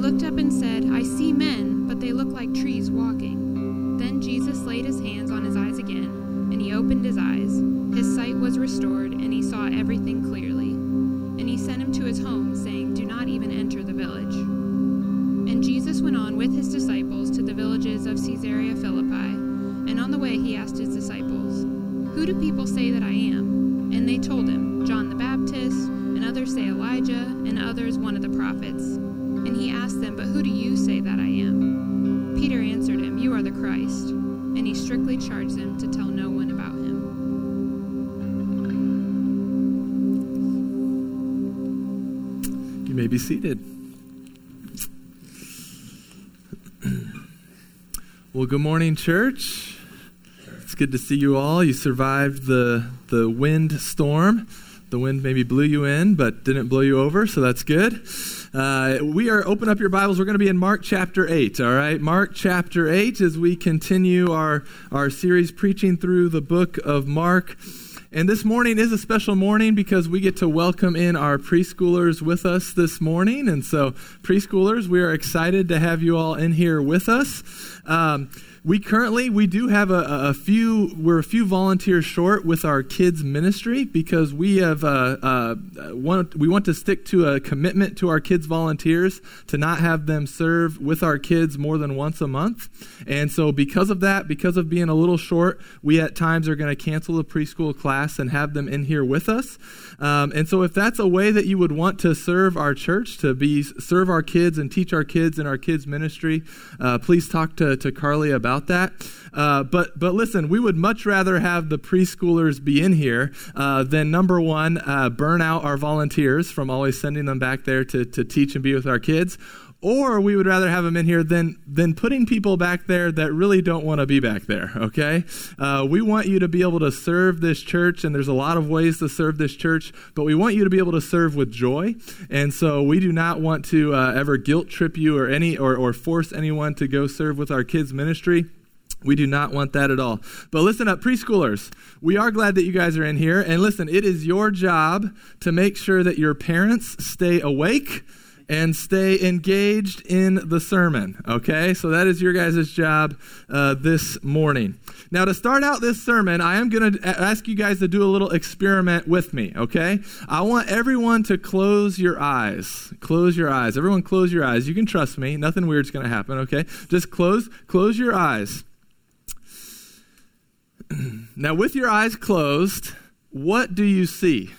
looked up and said, I see men, but they look like trees walking. Then Jesus laid his hands on his eyes again, and he opened his eyes. His sight was restored, and he saw everything clearly. And he sent him to his home, saying, Do not even enter the village. And Jesus went on with his disciples to the villages of Caesarea Philippi. And on the way he asked his disciples, Who do people say that I am? And they told him, John the Baptist, and others say Elijah, and others one of the prophets. He asked them, But who do you say that I am? Peter answered him, You are the Christ. And he strictly charged them to tell no one about him. You may be seated. Well, good morning, church. It's good to see you all. You survived the, the wind storm. The wind maybe blew you in, but didn't blow you over, so that's good. Uh, we are, open up your Bibles. We're going to be in Mark chapter 8, all right? Mark chapter 8 as we continue our, our series preaching through the book of Mark. And this morning is a special morning because we get to welcome in our preschoolers with us this morning. And so, preschoolers, we are excited to have you all in here with us. Um, we currently we do have a, a, few we're a few volunteers short with our kids ministry because we have uh, uh, want, we want to stick to a commitment to our kids volunteers to not have them serve with our kids more than once a month and so because of that because of being a little short we at times are going to cancel the preschool class and have them in here with us um, and so if that's a way that you would want to serve our church to be serve our kids and teach our kids in our kids ministry uh, please talk to, to carly about about that. Uh, but but listen, we would much rather have the preschoolers be in here uh, than number one uh, burn out our volunteers from always sending them back there to to teach and be with our kids. Or we would rather have them in here than, than putting people back there that really don't want to be back there, okay? Uh, we want you to be able to serve this church, and there's a lot of ways to serve this church, but we want you to be able to serve with joy. And so we do not want to uh, ever guilt trip you or, any, or, or force anyone to go serve with our kids' ministry. We do not want that at all. But listen up, preschoolers. We are glad that you guys are in here. And listen, it is your job to make sure that your parents stay awake and stay engaged in the sermon. Okay? So that is your guys' job uh, this morning. Now, to start out this sermon, I am going to ask you guys to do a little experiment with me. Okay? I want everyone to close your eyes. Close your eyes. Everyone, close your eyes. You can trust me. Nothing weird's going to happen. Okay? Just close, close your eyes. now, with your eyes closed, what do you see?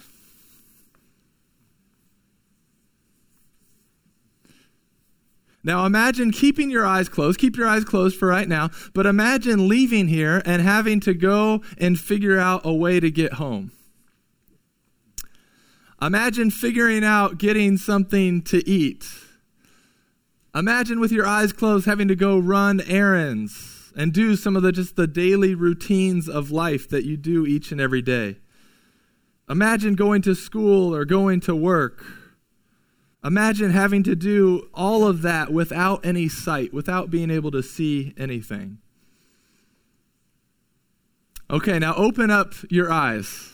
Now imagine keeping your eyes closed. Keep your eyes closed for right now, but imagine leaving here and having to go and figure out a way to get home. Imagine figuring out getting something to eat. Imagine with your eyes closed having to go run errands and do some of the just the daily routines of life that you do each and every day. Imagine going to school or going to work Imagine having to do all of that without any sight, without being able to see anything. Okay, now open up your eyes.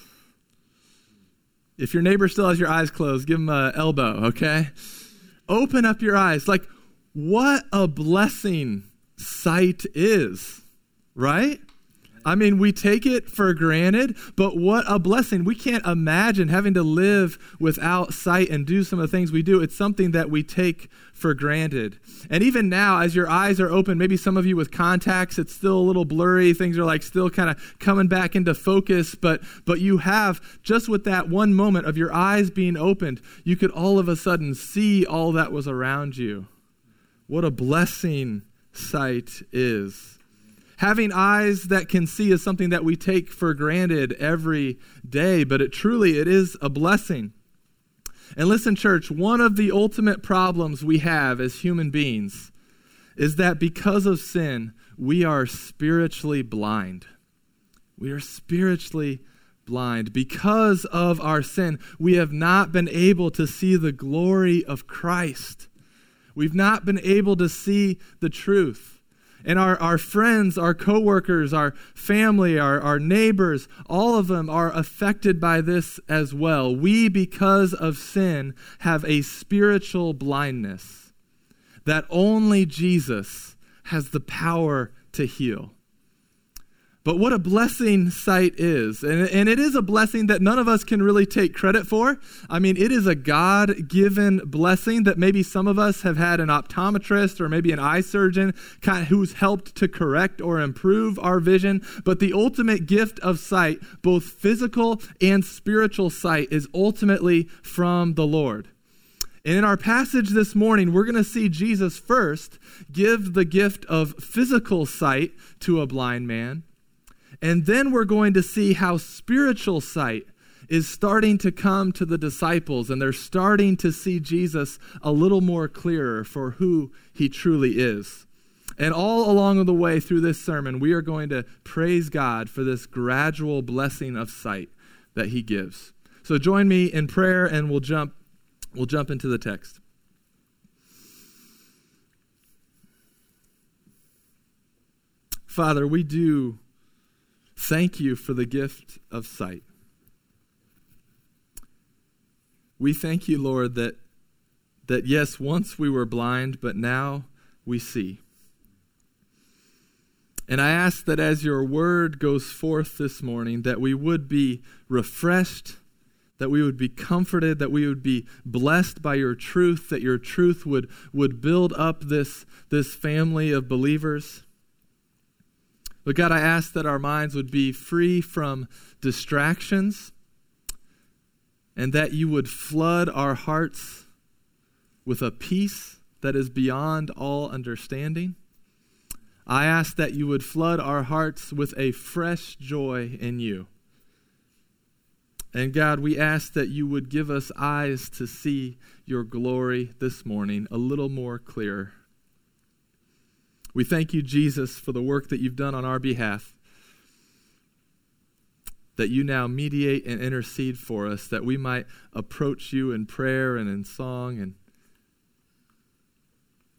If your neighbor still has your eyes closed, give him an elbow, okay? Open up your eyes. Like, what a blessing sight is, right? I mean, we take it for granted, but what a blessing. We can't imagine having to live without sight and do some of the things we do. It's something that we take for granted. And even now, as your eyes are open, maybe some of you with contacts, it's still a little blurry. Things are like still kind of coming back into focus, but, but you have, just with that one moment of your eyes being opened, you could all of a sudden see all that was around you. What a blessing sight is. Having eyes that can see is something that we take for granted every day, but it truly it is a blessing. And listen, church, one of the ultimate problems we have as human beings is that because of sin, we are spiritually blind. We are spiritually blind. Because of our sin, we have not been able to see the glory of Christ. We've not been able to see the truth. And our, our friends, our coworkers, our family, our, our neighbors, all of them are affected by this as well. We, because of sin, have a spiritual blindness that only Jesus has the power to heal. But what a blessing sight is. And, and it is a blessing that none of us can really take credit for. I mean, it is a God given blessing that maybe some of us have had an optometrist or maybe an eye surgeon kind of who's helped to correct or improve our vision. But the ultimate gift of sight, both physical and spiritual sight, is ultimately from the Lord. And in our passage this morning, we're going to see Jesus first give the gift of physical sight to a blind man. And then we're going to see how spiritual sight is starting to come to the disciples, and they're starting to see Jesus a little more clearer for who he truly is. And all along the way through this sermon, we are going to praise God for this gradual blessing of sight that he gives. So join me in prayer and we'll jump we'll jump into the text. Father, we do Thank you for the gift of sight. We thank you, Lord, that, that yes, once we were blind, but now we see. And I ask that as your word goes forth this morning, that we would be refreshed, that we would be comforted, that we would be blessed by your truth, that your truth would, would build up this, this family of believers. But God, I ask that our minds would be free from distractions and that you would flood our hearts with a peace that is beyond all understanding. I ask that you would flood our hearts with a fresh joy in you. And God, we ask that you would give us eyes to see your glory this morning a little more clear. We thank you, Jesus, for the work that you've done on our behalf. That you now mediate and intercede for us, that we might approach you in prayer and in song. And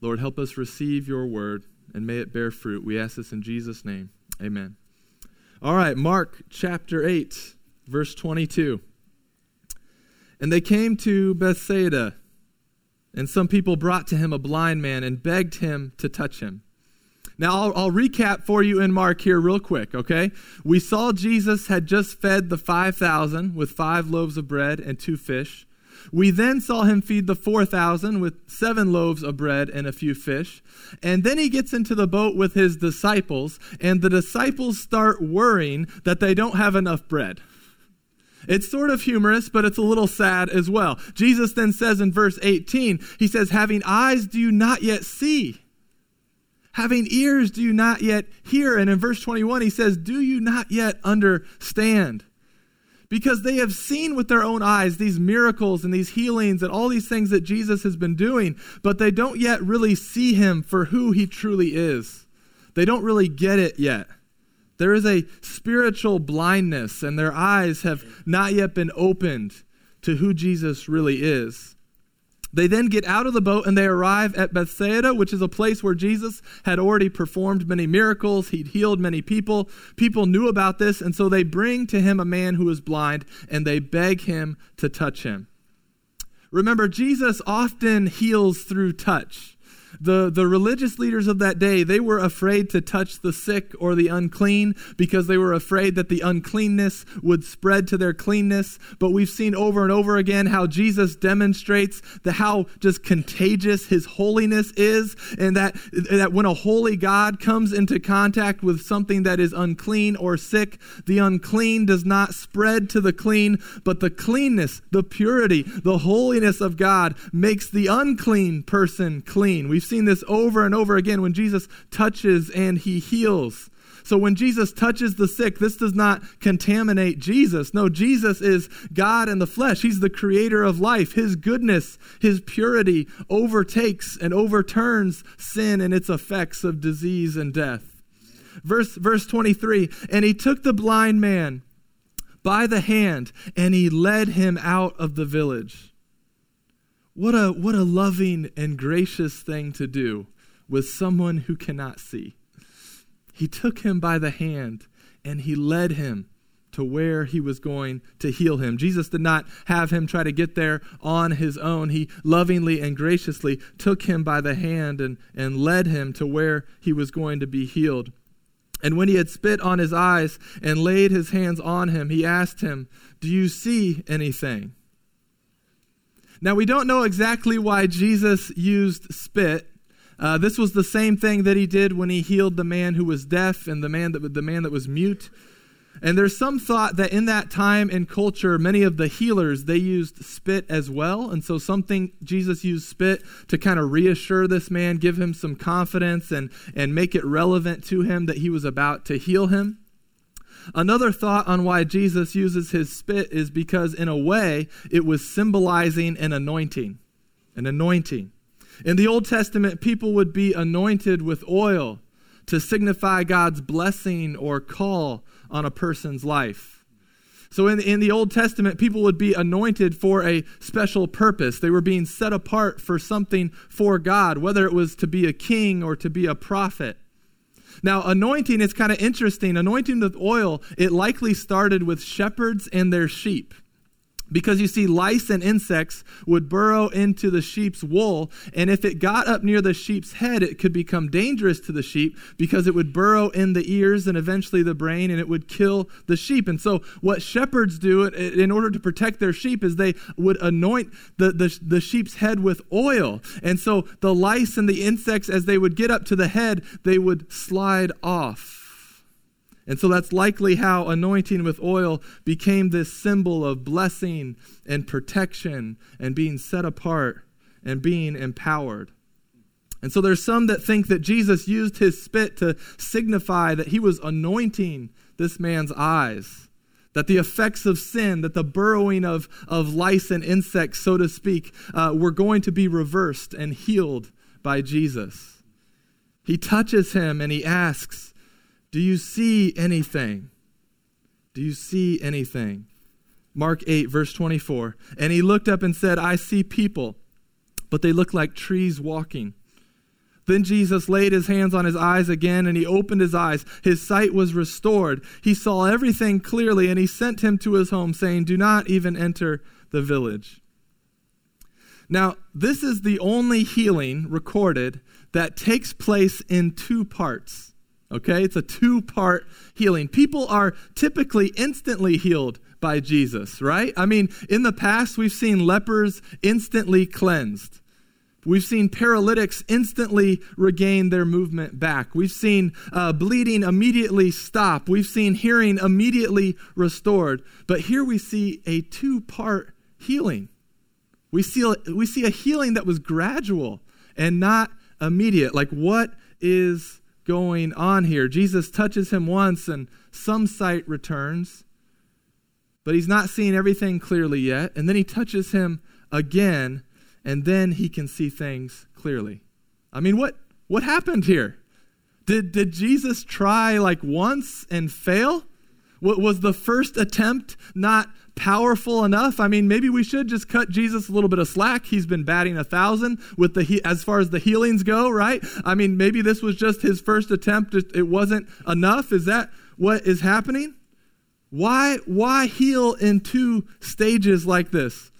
Lord, help us receive your word and may it bear fruit. We ask this in Jesus' name. Amen. All right, Mark chapter 8, verse 22. And they came to Bethsaida, and some people brought to him a blind man and begged him to touch him. Now, I'll, I'll, recap for you in Mark here, real quick, okay? We saw Jesus had just fed the 5,000 with five loaves of bread and two fish. We then saw him feed the 4,000 with seven loaves of bread and a few fish. And then he gets into the boat with his disciples, and the disciples start worrying that they don't have enough bread. It's sort of humorous, but it's a little sad as well. Jesus then says in verse 18, He says, Having eyes do you not yet see? Having ears, do you not yet hear? And in verse 21, he says, Do you not yet understand? Because they have seen with their own eyes these miracles and these healings and all these things that Jesus has been doing, but they don't yet really see him for who he truly is. They don't really get it yet. There is a spiritual blindness, and their eyes have not yet been opened to who Jesus really is. They then get out of the boat and they arrive at Bethsaida, which is a place where Jesus had already performed many miracles. He'd healed many people. People knew about this, and so they bring to him a man who is blind and they beg him to touch him. Remember, Jesus often heals through touch. The, the religious leaders of that day, they were afraid to touch the sick or the unclean because they were afraid that the uncleanness would spread to their cleanness. But we've seen over and over again how Jesus demonstrates the how just contagious his holiness is and that, that when a holy God comes into contact with something that is unclean or sick, the unclean does not spread to the clean, but the cleanness, the purity, the holiness of God makes the unclean person clean. We've seen this over and over again when Jesus touches and he heals. So when Jesus touches the sick, this does not contaminate Jesus. No, Jesus is God in the flesh. He's the creator of life. His goodness, his purity overtakes and overturns sin and its effects of disease and death. Verse, verse 23 And he took the blind man by the hand and he led him out of the village. What a, what a loving and gracious thing to do with someone who cannot see. He took him by the hand and he led him to where he was going to heal him. Jesus did not have him try to get there on his own. He lovingly and graciously took him by the hand and, and led him to where he was going to be healed. And when he had spit on his eyes and laid his hands on him, he asked him, Do you see anything? Now, we don't know exactly why Jesus used spit. Uh, this was the same thing that he did when he healed the man who was deaf and the man that, the man that was mute. And there's some thought that in that time and culture, many of the healers, they used spit as well. And so something, Jesus used spit to kind of reassure this man, give him some confidence, and, and make it relevant to him that he was about to heal him. Another thought on why Jesus uses his spit is because, in a way, it was symbolizing an anointing. An anointing. In the Old Testament, people would be anointed with oil to signify God's blessing or call on a person's life. So in, in the Old Testament, people would be anointed for a special purpose. They were being set apart for something for God, whether it was to be a king or to be a prophet. Now, anointing is kind of interesting. Anointing with oil, it likely started with shepherds and their sheep. Because you see, lice and insects would burrow into the sheep's wool, and if it got up near the sheep's head, it could become dangerous to the sheep because it would burrow in the ears and eventually the brain, and it would kill the sheep. And so, what shepherds do in order to protect their sheep is they would anoint the, the, the sheep's head with oil. And so, the lice and the insects, as they would get up to the head, they would slide off. And so that's likely how anointing with oil became this symbol of blessing and protection and being set apart and being empowered. And so there's some that think that Jesus used his spit to signify that he was anointing this man's eyes. That the effects of sin, that the burrowing of, of lice and insects, so to speak, uh, were going to be reversed and healed by Jesus. He touches him and he asks, do you see anything? Do you see anything? Mark 8, verse 24. And he looked up and said, I see people, but they look like trees walking. Then Jesus laid his hands on his eyes again, and he opened his eyes. His sight was restored. He saw everything clearly, and he sent him to his home, saying, Do not even enter the village. Now, this is the only healing recorded that takes place in two parts. Okay? It's a two part healing. People are typically instantly healed by Jesus, right? I mean, in the past, we've seen lepers instantly cleansed. We've seen paralytics instantly regain their movement back. We've seen uh, bleeding immediately stop. We've seen hearing immediately restored. But here we see a two part healing. We see, we see a healing that was gradual and not immediate. Like, what is going on here. Jesus touches him once and some sight returns, but he's not seeing everything clearly yet. And then he touches him again, and then he can see things clearly. I mean, what, what happened here? Did, did Jesus try like once and fail? Was the first attempt not powerful enough? I mean, maybe we should just cut Jesus a little bit of slack. He's been batting a thousand with the as far as the healings go, right? I mean, maybe this was just his first attempt. It wasn't enough. Is that what is happening? Why why heal in two stages like this?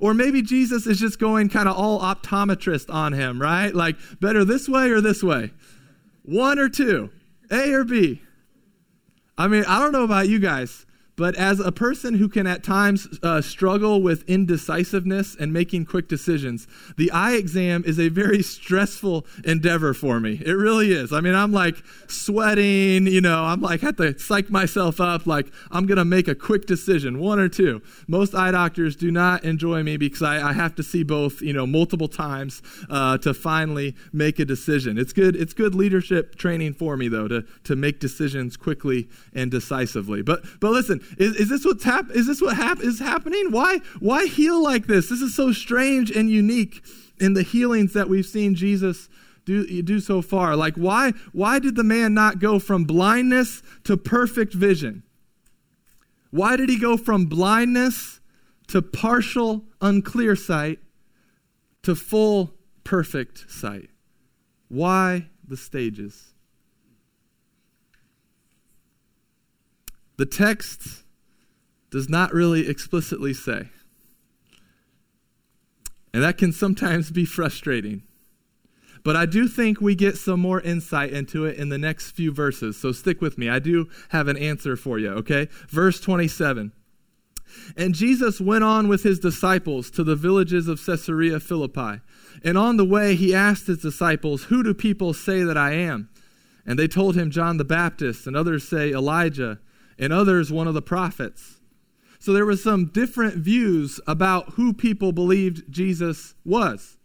Or maybe Jesus is just going kind of all optometrist on him, right? Like better this way or this way. One or two, A or B. I mean, I don't know about you guys, but as a person who can at times uh, struggle with indecisiveness and making quick decisions, the eye exam is a very stressful endeavor for me. It really is. I mean, I'm like sweating, you know, I'm like, have to psych myself up, like, I'm going to make a quick decision, one or two. Most eye doctors do not enjoy me because I, I have to see both, you know, multiple times uh, to finally make a decision. It's good, it's good leadership training for me, though, to, to make decisions quickly and decisively. But, but listen, is, is this what's hap- is this what hap- is happening? Why why heal like this? This is so strange and unique in the healings that we've seen Jesus do, do so far. Like why why did the man not go from blindness to perfect vision? Why did he go from blindness to partial unclear sight to full perfect sight? Why the stages? The text does not really explicitly say. And that can sometimes be frustrating. But I do think we get some more insight into it in the next few verses. So stick with me. I do have an answer for you, okay? Verse 27. And Jesus went on with his disciples to the villages of Caesarea Philippi. And on the way, he asked his disciples, Who do people say that I am? And they told him, John the Baptist, and others say Elijah, and others one of the prophets. So there were some different views about who people believed Jesus was.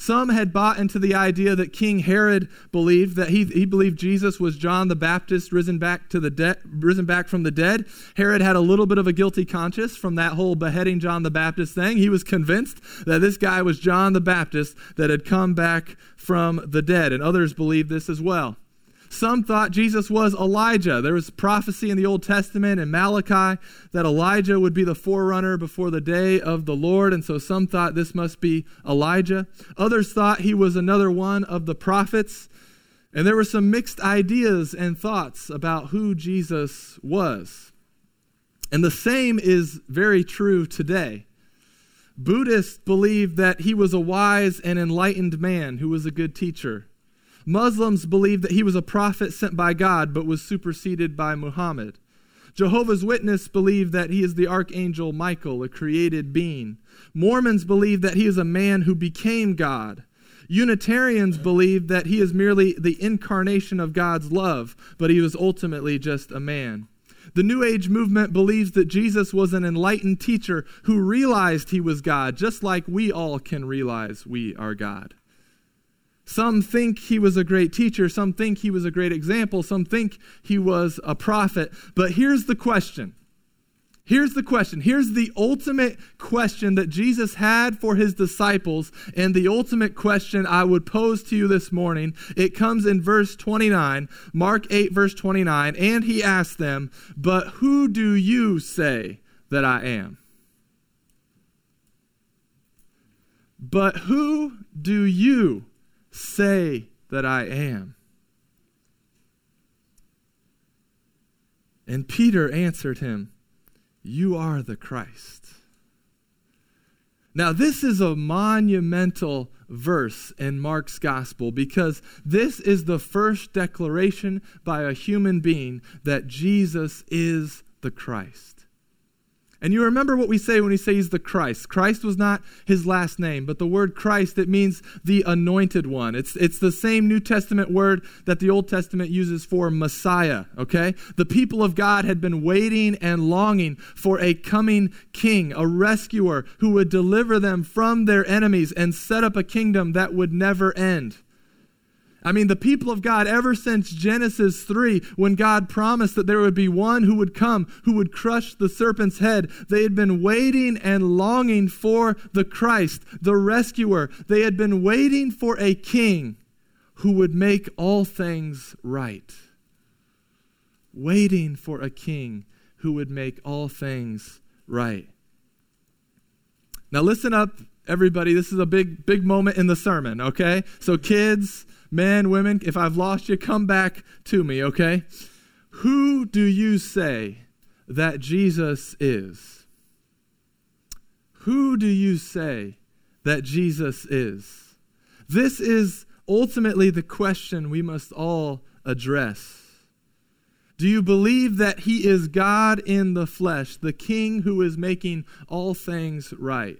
Some had bought into the idea that King Herod believed that he, he believed Jesus was John the Baptist risen back to the dead, risen back from the dead. Herod had a little bit of a guilty conscience from that whole beheading John the Baptist thing. He was convinced that this guy was John the Baptist that had come back from the dead, and others believed this as well. Some thought Jesus was Elijah. There was prophecy in the Old Testament and Malachi that Elijah would be the forerunner before the day of the Lord, and so some thought this must be Elijah. Others thought he was another one of the prophets. And there were some mixed ideas and thoughts about who Jesus was. And the same is very true today. Buddhists believe that he was a wise and enlightened man who was a good teacher. Muslims believe that he was a prophet sent by God but was superseded by Muhammad. Jehovah's Witness believe that he is the archangel Michael, a created being. Mormons believe that he is a man who became God. Unitarians believe that he is merely the incarnation of God's love, but he was ultimately just a man. The New Age movement believes that Jesus was an enlightened teacher who realized he was God, just like we all can realize we are God. Some think he was a great teacher. Some think he was a great example. Some think he was a prophet. But here's the question. Here's the question. Here's the ultimate question that Jesus had for his disciples, and the ultimate question I would pose to you this morning. It comes in verse 29, Mark 8, verse 29, and he asked them, But who do you say that I am? But who do you say that I am? And Peter answered him, You are the Christ. Now, this is a monumental verse in Mark's gospel because this is the first declaration by a human being that Jesus is the Christ. And you remember what we say when we say he's the Christ. Christ was not his last name, but the word Christ, it means the anointed one. It's, it's the same New Testament word that the Old Testament uses for Messiah, okay? The people of God had been waiting and longing for a coming king, a rescuer who would deliver them from their enemies and set up a kingdom that would never end. I mean, the people of God, ever since Genesis 3, when God promised that there would be one who would come who would crush the serpent's head, they had been waiting and longing for the Christ, the rescuer. They had been waiting for a king who would make all things right. Waiting for a king who would make all things right. Now, listen up, everybody. This is a big, big moment in the sermon, okay? So, kids, Men, women, if I've lost you, come back to me, okay? Who do you say that Jesus is? Who do you say that Jesus is? This is ultimately the question we must all address. Do you believe that he is God in the flesh, the king who is making all things right?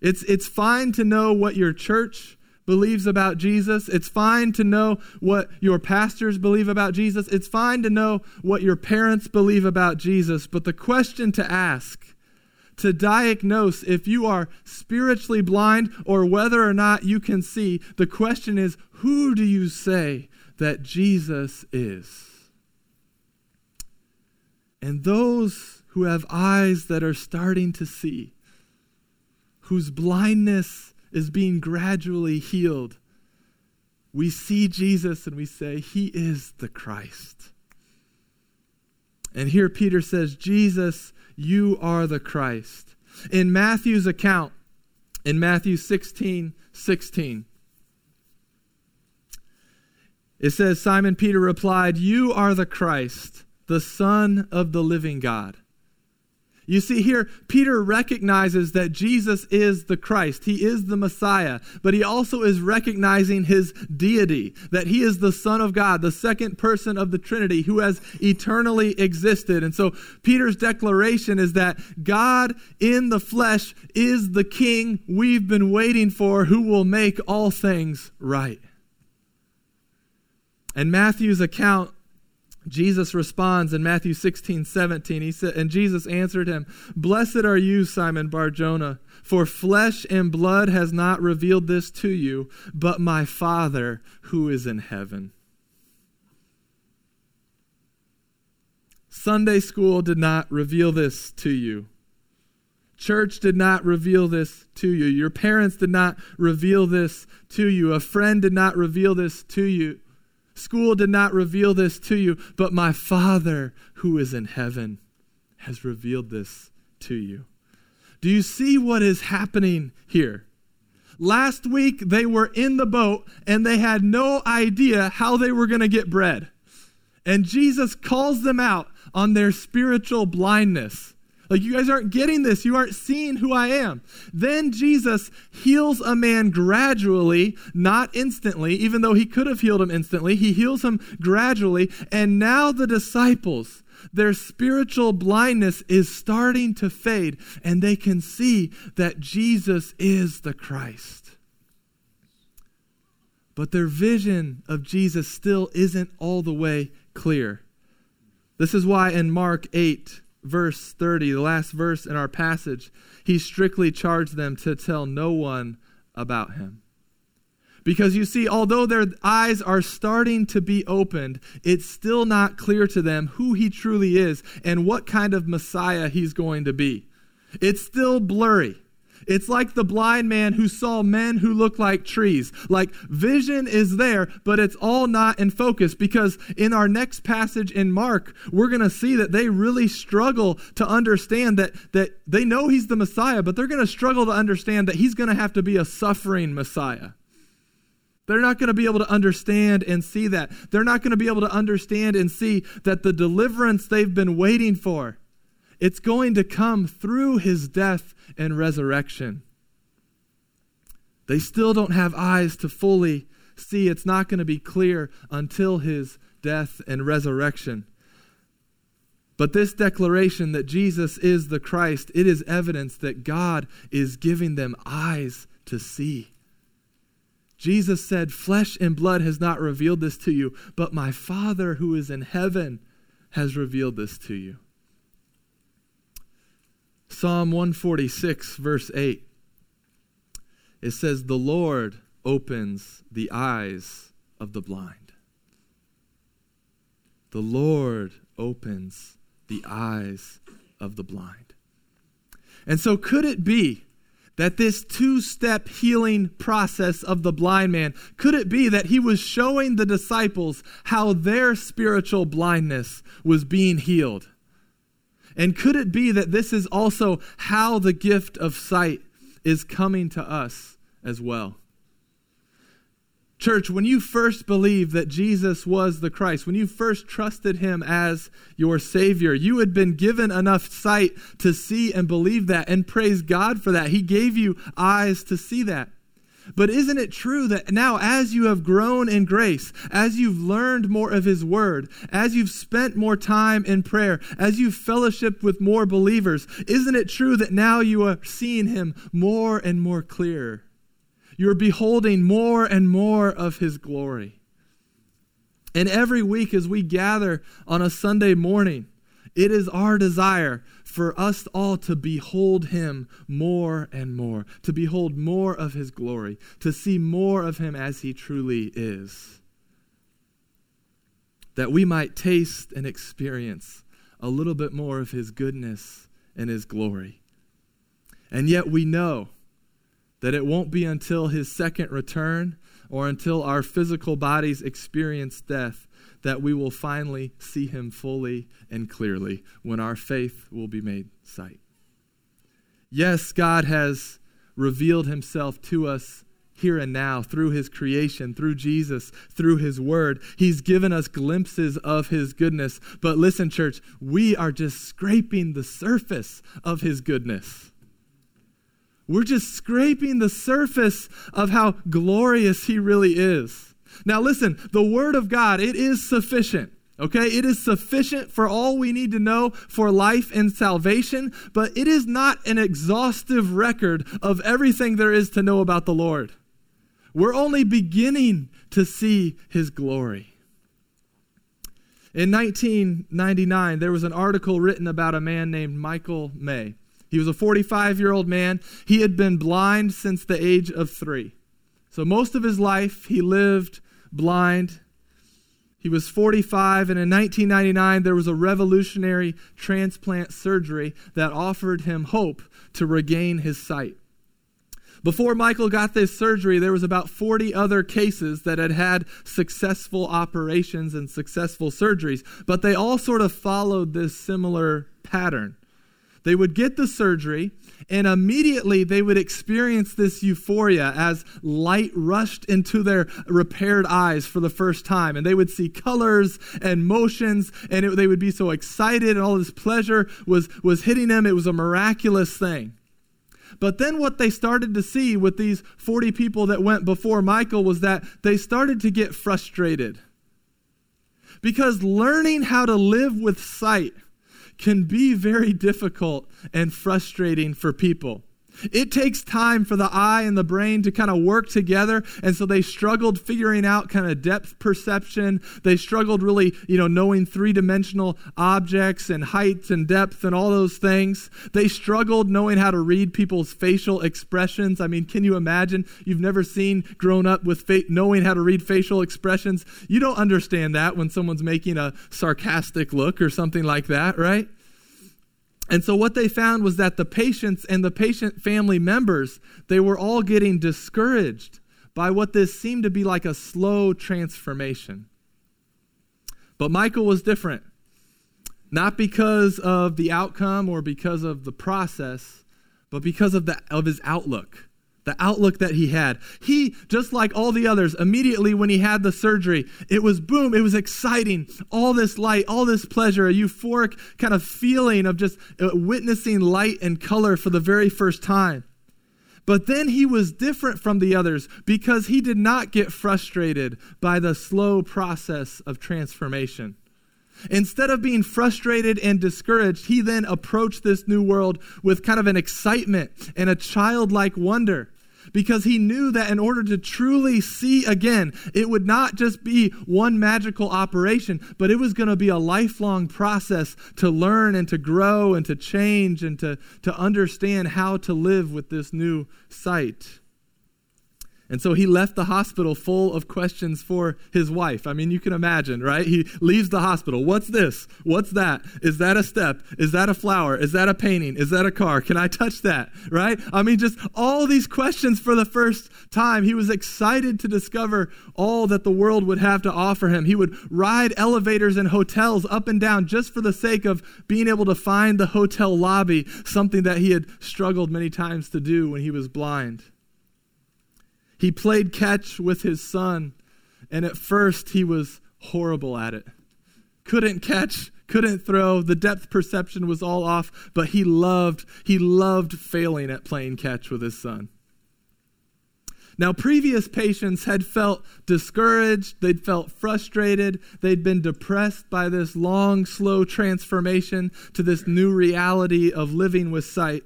It's, it's fine to know what your church believes about Jesus. It's fine to know what your pastors believe about Jesus. It's fine to know what your parents believe about Jesus. But the question to ask, to diagnose if you are spiritually blind or whether or not you can see, the question is who do you say that Jesus is? And those who have eyes that are starting to see, whose blindness is being gradually healed, we see Jesus and we say, He is the Christ. And here Peter says, Jesus, you are the Christ. In Matthew's account, in Matthew 16 16, it says, Simon Peter replied, You are the Christ, the Son of the living God. You see, here, Peter recognizes that Jesus is the Christ. He is the Messiah, but he also is recognizing his deity, that he is the Son of God, the second person of the Trinity who has eternally existed. And so, Peter's declaration is that God in the flesh is the King we've been waiting for who will make all things right. And Matthew's account Jesus responds in Matthew 16, 17. He said, and Jesus answered him, Blessed are you, Simon Barjona, for flesh and blood has not revealed this to you, but my Father who is in heaven. Sunday school did not reveal this to you. Church did not reveal this to you. Your parents did not reveal this to you. A friend did not reveal this to you. School did not reveal this to you, but my Father who is in heaven has revealed this to you. Do you see what is happening here? Last week, they were in the boat and they had no idea how they were going to get bread. And Jesus calls them out on their spiritual blindness. Like, you guys aren't getting this. You aren't seeing who I am. Then Jesus heals a man gradually, not instantly, even though he could have healed him instantly. He heals him gradually. And now the disciples, their spiritual blindness is starting to fade, and they can see that Jesus is the Christ. But their vision of Jesus still isn't all the way clear. This is why in Mark 8, verse 30, the last verse in our passage, he strictly charged them to tell no one about him. Because you see, although their eyes are starting to be opened, it's still not clear to them who he truly is and what kind of Messiah he's going to be. It's still blurry. It's like the blind man who saw men who look like trees. Like vision is there, but it's all not in focus because in our next passage in Mark, we're going to see that they really struggle to understand that, that they know he's the Messiah, but they're going to struggle to understand that he's going to have to be a suffering Messiah. They're not going to be able to understand and see that. They're not going to be able to understand and see that the deliverance they've been waiting for, it's going to come through his death and resurrection. They still don't have eyes to fully see. It's not going to be clear until his death and resurrection. But this declaration that Jesus is the Christ, it is evidence that God is giving them eyes to see. Jesus said, Flesh and blood has not revealed this to you, but my Father who is in heaven has revealed this to you. Psalm 146, verse 8. It says, The Lord opens the eyes of the blind. The Lord opens the eyes of the blind. And so, could it be that this two step healing process of the blind man, could it be that he was showing the disciples how their spiritual blindness was being healed? And could it be that this is also how the gift of sight is coming to us as well? Church, when you first believed that Jesus was the Christ, when you first trusted him as your Savior, you had been given enough sight to see and believe that and praise God for that. He gave you eyes to see that. But isn't it true that now, as you have grown in grace, as you've learned more of His Word, as you've spent more time in prayer, as you've fellowshiped with more believers, isn't it true that now you are seeing Him more and more clear? You're beholding more and more of His glory. And every week, as we gather on a Sunday morning, it is our desire for us all to behold him more and more, to behold more of his glory, to see more of him as he truly is. That we might taste and experience a little bit more of his goodness and his glory. And yet we know that it won't be until his second return or until our physical bodies experience death that we will finally see him fully and clearly when our faith will be made sight. Yes, God has revealed himself to us here and now through his creation, through Jesus, through his word. He's given us glimpses of his goodness. But listen, church, we are just scraping the surface of his goodness. We're just scraping the surface of how glorious he really is. Now, listen, the word of God, it is sufficient. Okay, it is sufficient for all we need to know for life and salvation, but it is not an exhaustive record of everything there is to know about the Lord. We're only beginning to see his glory. In 1999, there was an article written about a man named Michael May. He was a 45 year old man. He had been blind since the age of three. So, most of his life, he lived blind. He was 45, and in 1999, there was a revolutionary transplant surgery that offered him hope to regain his sight. Before Michael got this surgery, there was about 40 other cases that had had successful operations and successful surgeries, but they all sort of followed this similar pattern. They would get the surgery, and immediately they would experience this euphoria as light rushed into their repaired eyes for the first time. And they would see colors and motions, and it, they would be so excited, and all this pleasure was, was hitting them. It was a miraculous thing. But then what they started to see with these 40 people that went before Michael was that they started to get frustrated. Because learning how to live with sight can be very difficult and frustrating for people. It takes time for the eye and the brain to kind of work together. And so they struggled figuring out kind of depth perception. They struggled really, you know, knowing three dimensional objects and height and depth and all those things. They struggled knowing how to read people's facial expressions. I mean, can you imagine? You've never seen grown up with fa- knowing how to read facial expressions. You don't understand that when someone's making a sarcastic look or something like that, right? And so what they found was that the patients and the patient family members, they were all getting discouraged by what this seemed to be like a slow transformation. But Michael was different. Not because of the outcome or because of the process, but because of, the, of his outlook the outlook that he had. He, just like all the others, immediately when he had the surgery, it was boom, it was exciting. All this light, all this pleasure, a euphoric kind of feeling of just uh, witnessing light and color for the very first time. But then he was different from the others because he did not get frustrated by the slow process of transformation. Instead of being frustrated and discouraged, he then approached this new world with kind of an excitement and a childlike wonder because he knew that in order to truly see again, it would not just be one magical operation, but it was going to be a lifelong process to learn and to grow and to change and to, to understand how to live with this new sight. And so he left the hospital full of questions for his wife. I mean, you can imagine, right? He leaves the hospital. What's this? What's that? Is that a step? Is that a flower? Is that a painting? Is that a car? Can I touch that? Right? I mean, just all these questions for the first time. He was excited to discover all that the world would have to offer him. He would ride elevators and hotels up and down just for the sake of being able to find the hotel lobby, something that he had struggled many times to do when he was blind. He played catch with his son, and at first he was horrible at it. Couldn't catch, couldn't throw, the depth perception was all off, but he loved he loved failing at playing catch with his son. Now, previous patients had felt discouraged, they'd felt frustrated, they'd been depressed by this long, slow transformation to this new reality of living with sight.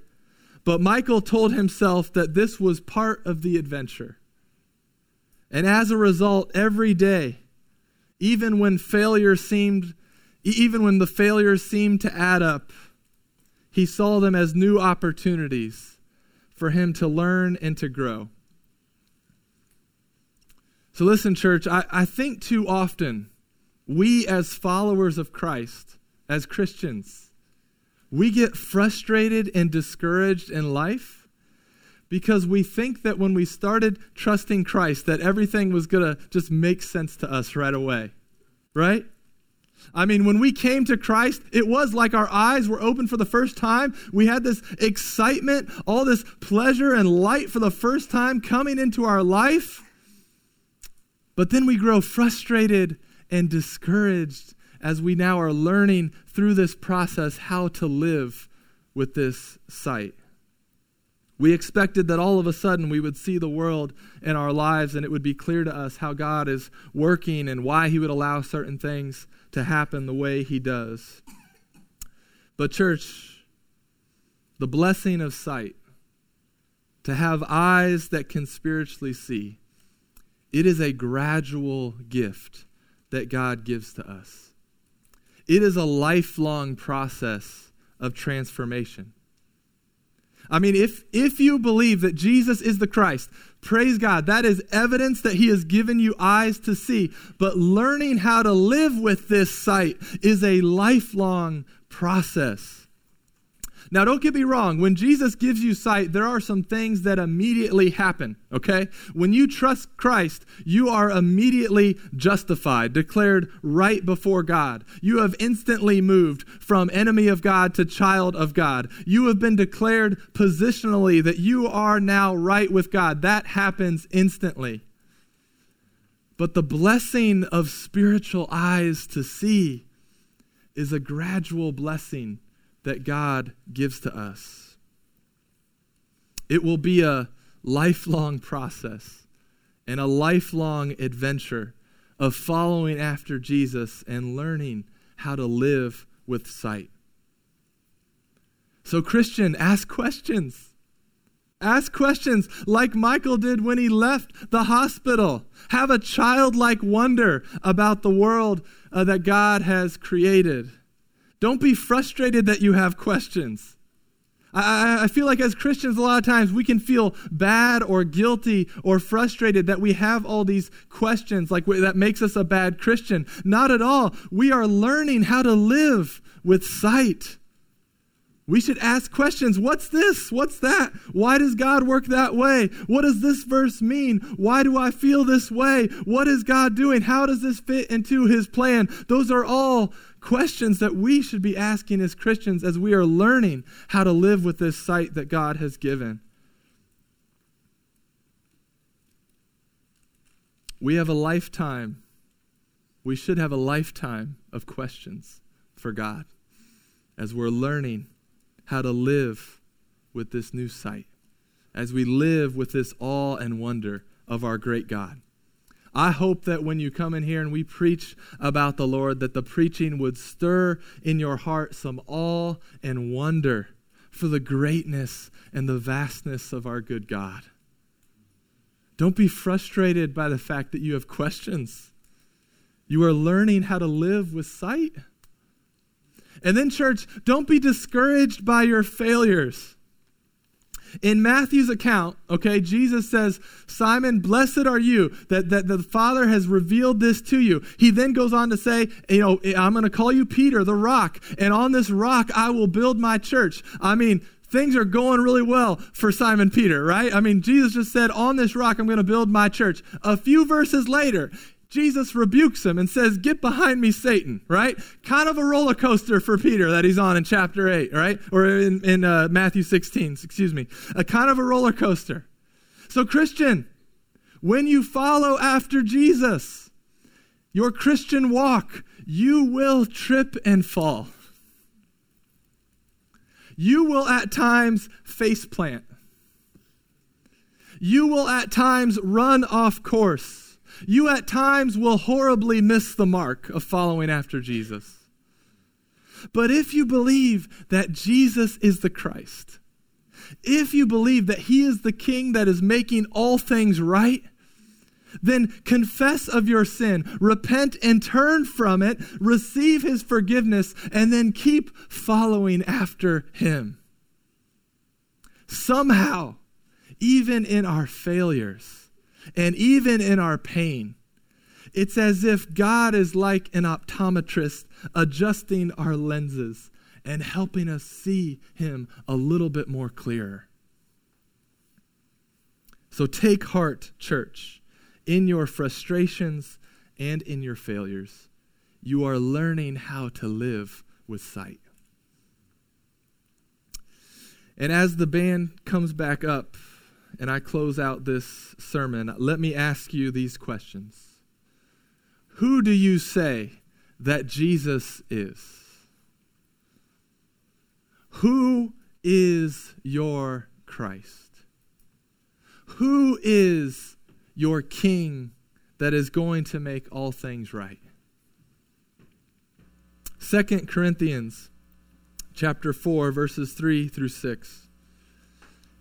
But Michael told himself that this was part of the adventure. And as a result, every day, even when failure seemed, even when the failures seemed to add up, he saw them as new opportunities for him to learn and to grow. So, listen, church, I, I think too often we, as followers of Christ, as Christians, we get frustrated and discouraged in life because we think that when we started trusting Christ that everything was going to just make sense to us right away. Right? I mean, when we came to Christ, it was like our eyes were open for the first time. We had this excitement, all this pleasure and light for the first time coming into our life. But then we grow frustrated and discouraged as we now are learning through this process how to live with this sight. We expected that all of a sudden we would see the world in our lives and it would be clear to us how God is working and why He would allow certain things to happen the way He does. But, church, the blessing of sight, to have eyes that can spiritually see, it is a gradual gift that God gives to us. It is a lifelong process of transformation. I mean, if, if you believe that Jesus is the Christ, praise God. That is evidence that He has given you eyes to see. But learning how to live with this sight is a lifelong process. Now, don't get me wrong. When Jesus gives you sight, there are some things that immediately happen, okay? When you trust Christ, you are immediately justified, declared right before God. You have instantly moved from enemy of God to child of God. You have been declared positionally that you are now right with God. That happens instantly. But the blessing of spiritual eyes to see is a gradual blessing that God gives to us. It will be a lifelong process and a lifelong adventure of following after Jesus and learning how to live with sight. So, Christian, ask questions. Ask questions like Michael did when he left the hospital. Have a childlike wonder about the world uh, that God has created. Don't be frustrated that you have questions. I, I, feel like as Christians, a lot of times we can feel bad or guilty or frustrated that we have all these questions, like that makes us a bad Christian. Not at all. We are learning how to live with sight. We should ask questions. What's this? What's that? Why does God work that way? What does this verse mean? Why do I feel this way? What is God doing? How does this fit into his plan? Those are all questions that we should be asking as Christians as we are learning how to live with this sight that God has given. We have a lifetime. We should have a lifetime of questions for God as we're learning how to live with this new sight, as we live with this awe and wonder of our great God. I hope that when you come in here and we preach about the Lord, that the preaching would stir in your heart some awe and wonder for the greatness and the vastness of our good God. Don't be frustrated by the fact that you have questions. You are learning how to live with sight. And then, church, don't be discouraged by your failures. In Matthew's account, okay, Jesus says, Simon, blessed are you that, that the Father has revealed this to you. He then goes on to say, you know, I'm going to call you Peter, the rock, and on this rock I will build my church. I mean, things are going really well for Simon Peter, right? I mean, Jesus just said, On this rock I'm going to build my church. A few verses later, Jesus rebukes him and says, Get behind me, Satan, right? Kind of a roller coaster for Peter that he's on in chapter 8, right? Or in, in uh, Matthew 16, excuse me. A kind of a roller coaster. So, Christian, when you follow after Jesus, your Christian walk, you will trip and fall. You will at times face plant. You will at times run off course you at times will horribly miss the mark of following after Jesus. But if you believe that Jesus is the Christ, if you believe that he is the king that is making all things right, then confess of your sin, repent and turn from it, receive his forgiveness, and then keep following after him. Somehow, even in our failures, and even in our pain, it's as if God is like an optometrist adjusting our lenses and helping us see Him a little bit more clearer. So take heart, church, in your frustrations and in your failures. you are learning how to live with sight. And as the band comes back up and I close out this sermon, let me ask you these questions. Who do you say that Jesus is? Who is your Christ? Who is your King that is going to make all things right? Second Corinthians chapter 4 verses 3 through 6.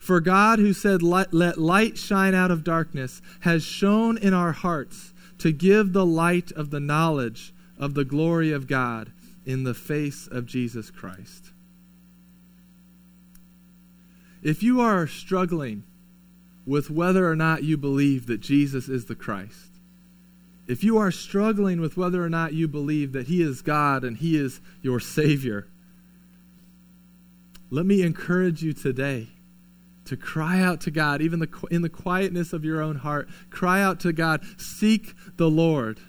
For God, who said, Let light shine out of darkness, has shone in our hearts to give the light of the knowledge of the glory of God in the face of Jesus Christ. If you are struggling with whether or not you believe that Jesus is the Christ, if you are struggling with whether or not you believe that He is God and He is your Savior, let me encourage you today to cry out to God, even the, in the quietness of your own heart. Cry out to God. Seek the Lord.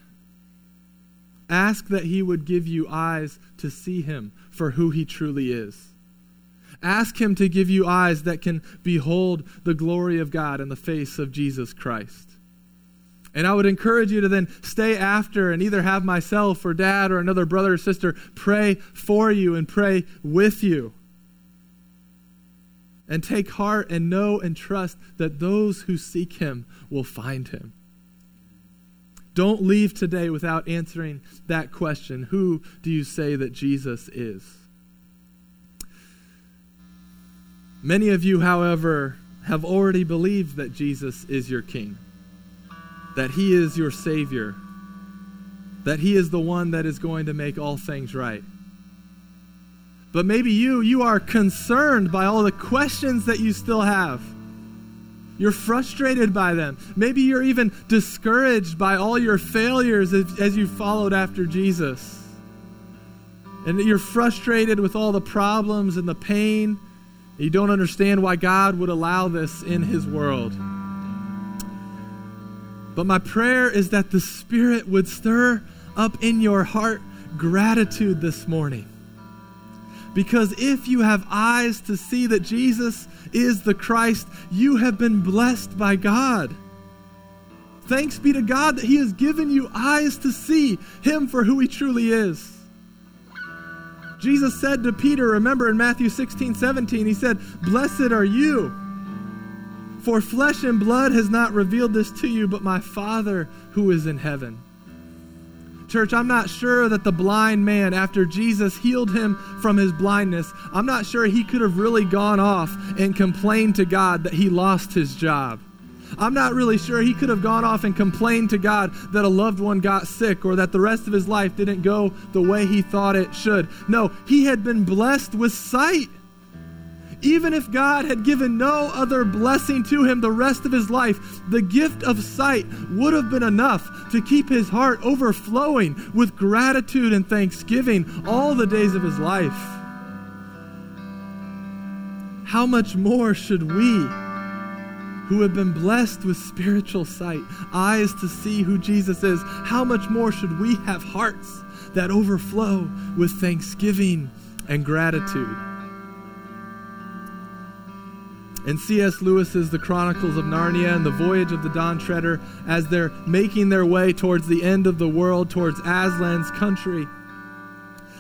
Ask that He would give you eyes to see Him for who He truly is. Ask Him to give you eyes that can behold the glory of God in the face of Jesus Christ. And I would encourage you to then stay after and either have myself or dad or another brother or sister pray for you and pray with you. And take heart and know and trust that those who seek him will find him. Don't leave today without answering that question Who do you say that Jesus is? Many of you, however, have already believed that Jesus is your King that He is your Savior, that He is the one that is going to make all things right. But maybe you, you are concerned by all the questions that you still have. You're frustrated by them. Maybe you're even discouraged by all your failures as, as you followed after Jesus. And you're frustrated with all the problems and the pain. You don't understand why God would allow this in His world. But my prayer is that the Spirit would stir up in your heart gratitude this morning. Because if you have eyes to see that Jesus is the Christ, you have been blessed by God. Thanks be to God that He has given you eyes to see Him for who He truly is. Jesus said to Peter, remember in Matthew 16, 17, He said, Blessed are you for flesh and blood has not revealed this to you, but my Father who is in heaven. Church, I'm not sure that the blind man, after Jesus healed him from his blindness, I'm not sure he could have really gone off and complained to God that he lost his job. I'm not really sure he could have gone off and complained to God that a loved one got sick or that the rest of his life didn't go the way he thought it should. No, he had been blessed with sight. Even if God had given no other blessing to him the rest of his life, the gift of sight would have been enough to keep his heart overflowing with gratitude and thanksgiving all the days of his life. How much more should we, who have been blessed with spiritual sight, eyes to see who Jesus is, how much more should we have hearts that overflow with thanksgiving and gratitude? And C.S. Lewis's The Chronicles of Narnia and The Voyage of the Dawn Treader as they're making their way towards the end of the world, towards Aslan's country.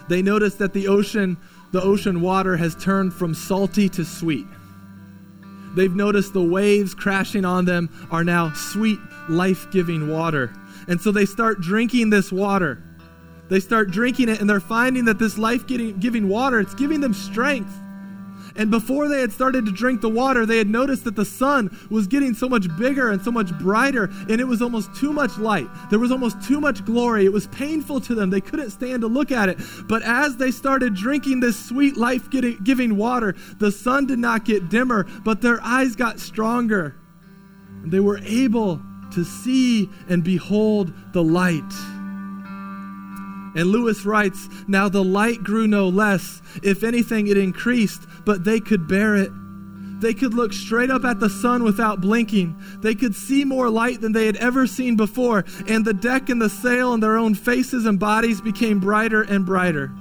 They notice that the ocean, the ocean water has turned from salty to sweet. They've noticed the waves crashing on them are now sweet, life giving water. And so they start drinking this water. They start drinking it and they're finding that this life giving water, it's giving them strength And before they had started to drink the water, they had noticed that the sun was getting so much bigger and so much brighter, and it was almost too much light. There was almost too much glory. It was painful to them. They couldn't stand to look at it. But as they started drinking this sweet, life giving water, the sun did not get dimmer, but their eyes got stronger. They were able to see and behold the light. And Lewis writes, Now the light grew no less. If anything, it increased, but they could bear it. They could look straight up at the sun without blinking. They could see more light than they had ever seen before. And the deck and the sail and their own faces and bodies became brighter and brighter.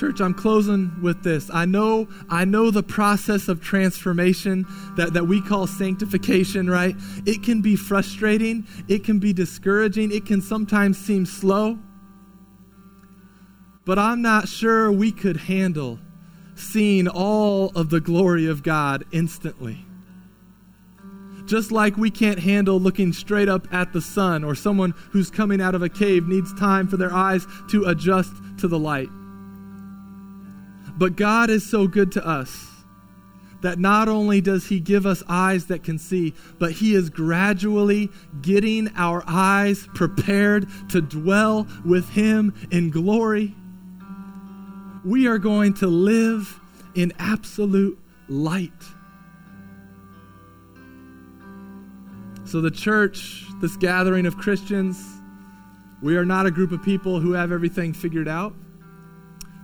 Church, I'm closing with this. I know, I know the process of transformation that, that we call sanctification, right? It can be frustrating, it can be discouraging, it can sometimes seem slow. But I'm not sure we could handle seeing all of the glory of God instantly. Just like we can't handle looking straight up at the sun, or someone who's coming out of a cave needs time for their eyes to adjust to the light. But God is so good to us that not only does He give us eyes that can see, but He is gradually getting our eyes prepared to dwell with Him in glory. We are going to live in absolute light. So, the church, this gathering of Christians, we are not a group of people who have everything figured out.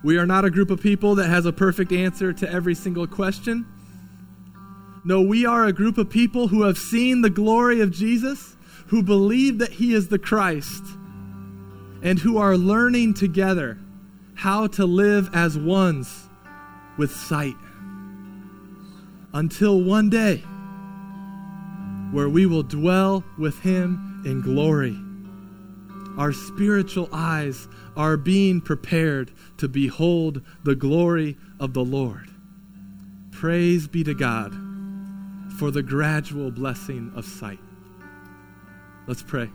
We are not a group of people that has a perfect answer to every single question. No, we are a group of people who have seen the glory of Jesus, who believe that he is the Christ, and who are learning together how to live as ones with sight. Until one day, where we will dwell with him in glory. Our spiritual eyes are being prepared to behold the glory of the Lord. Praise be to God for the gradual blessing of sight. Let's pray.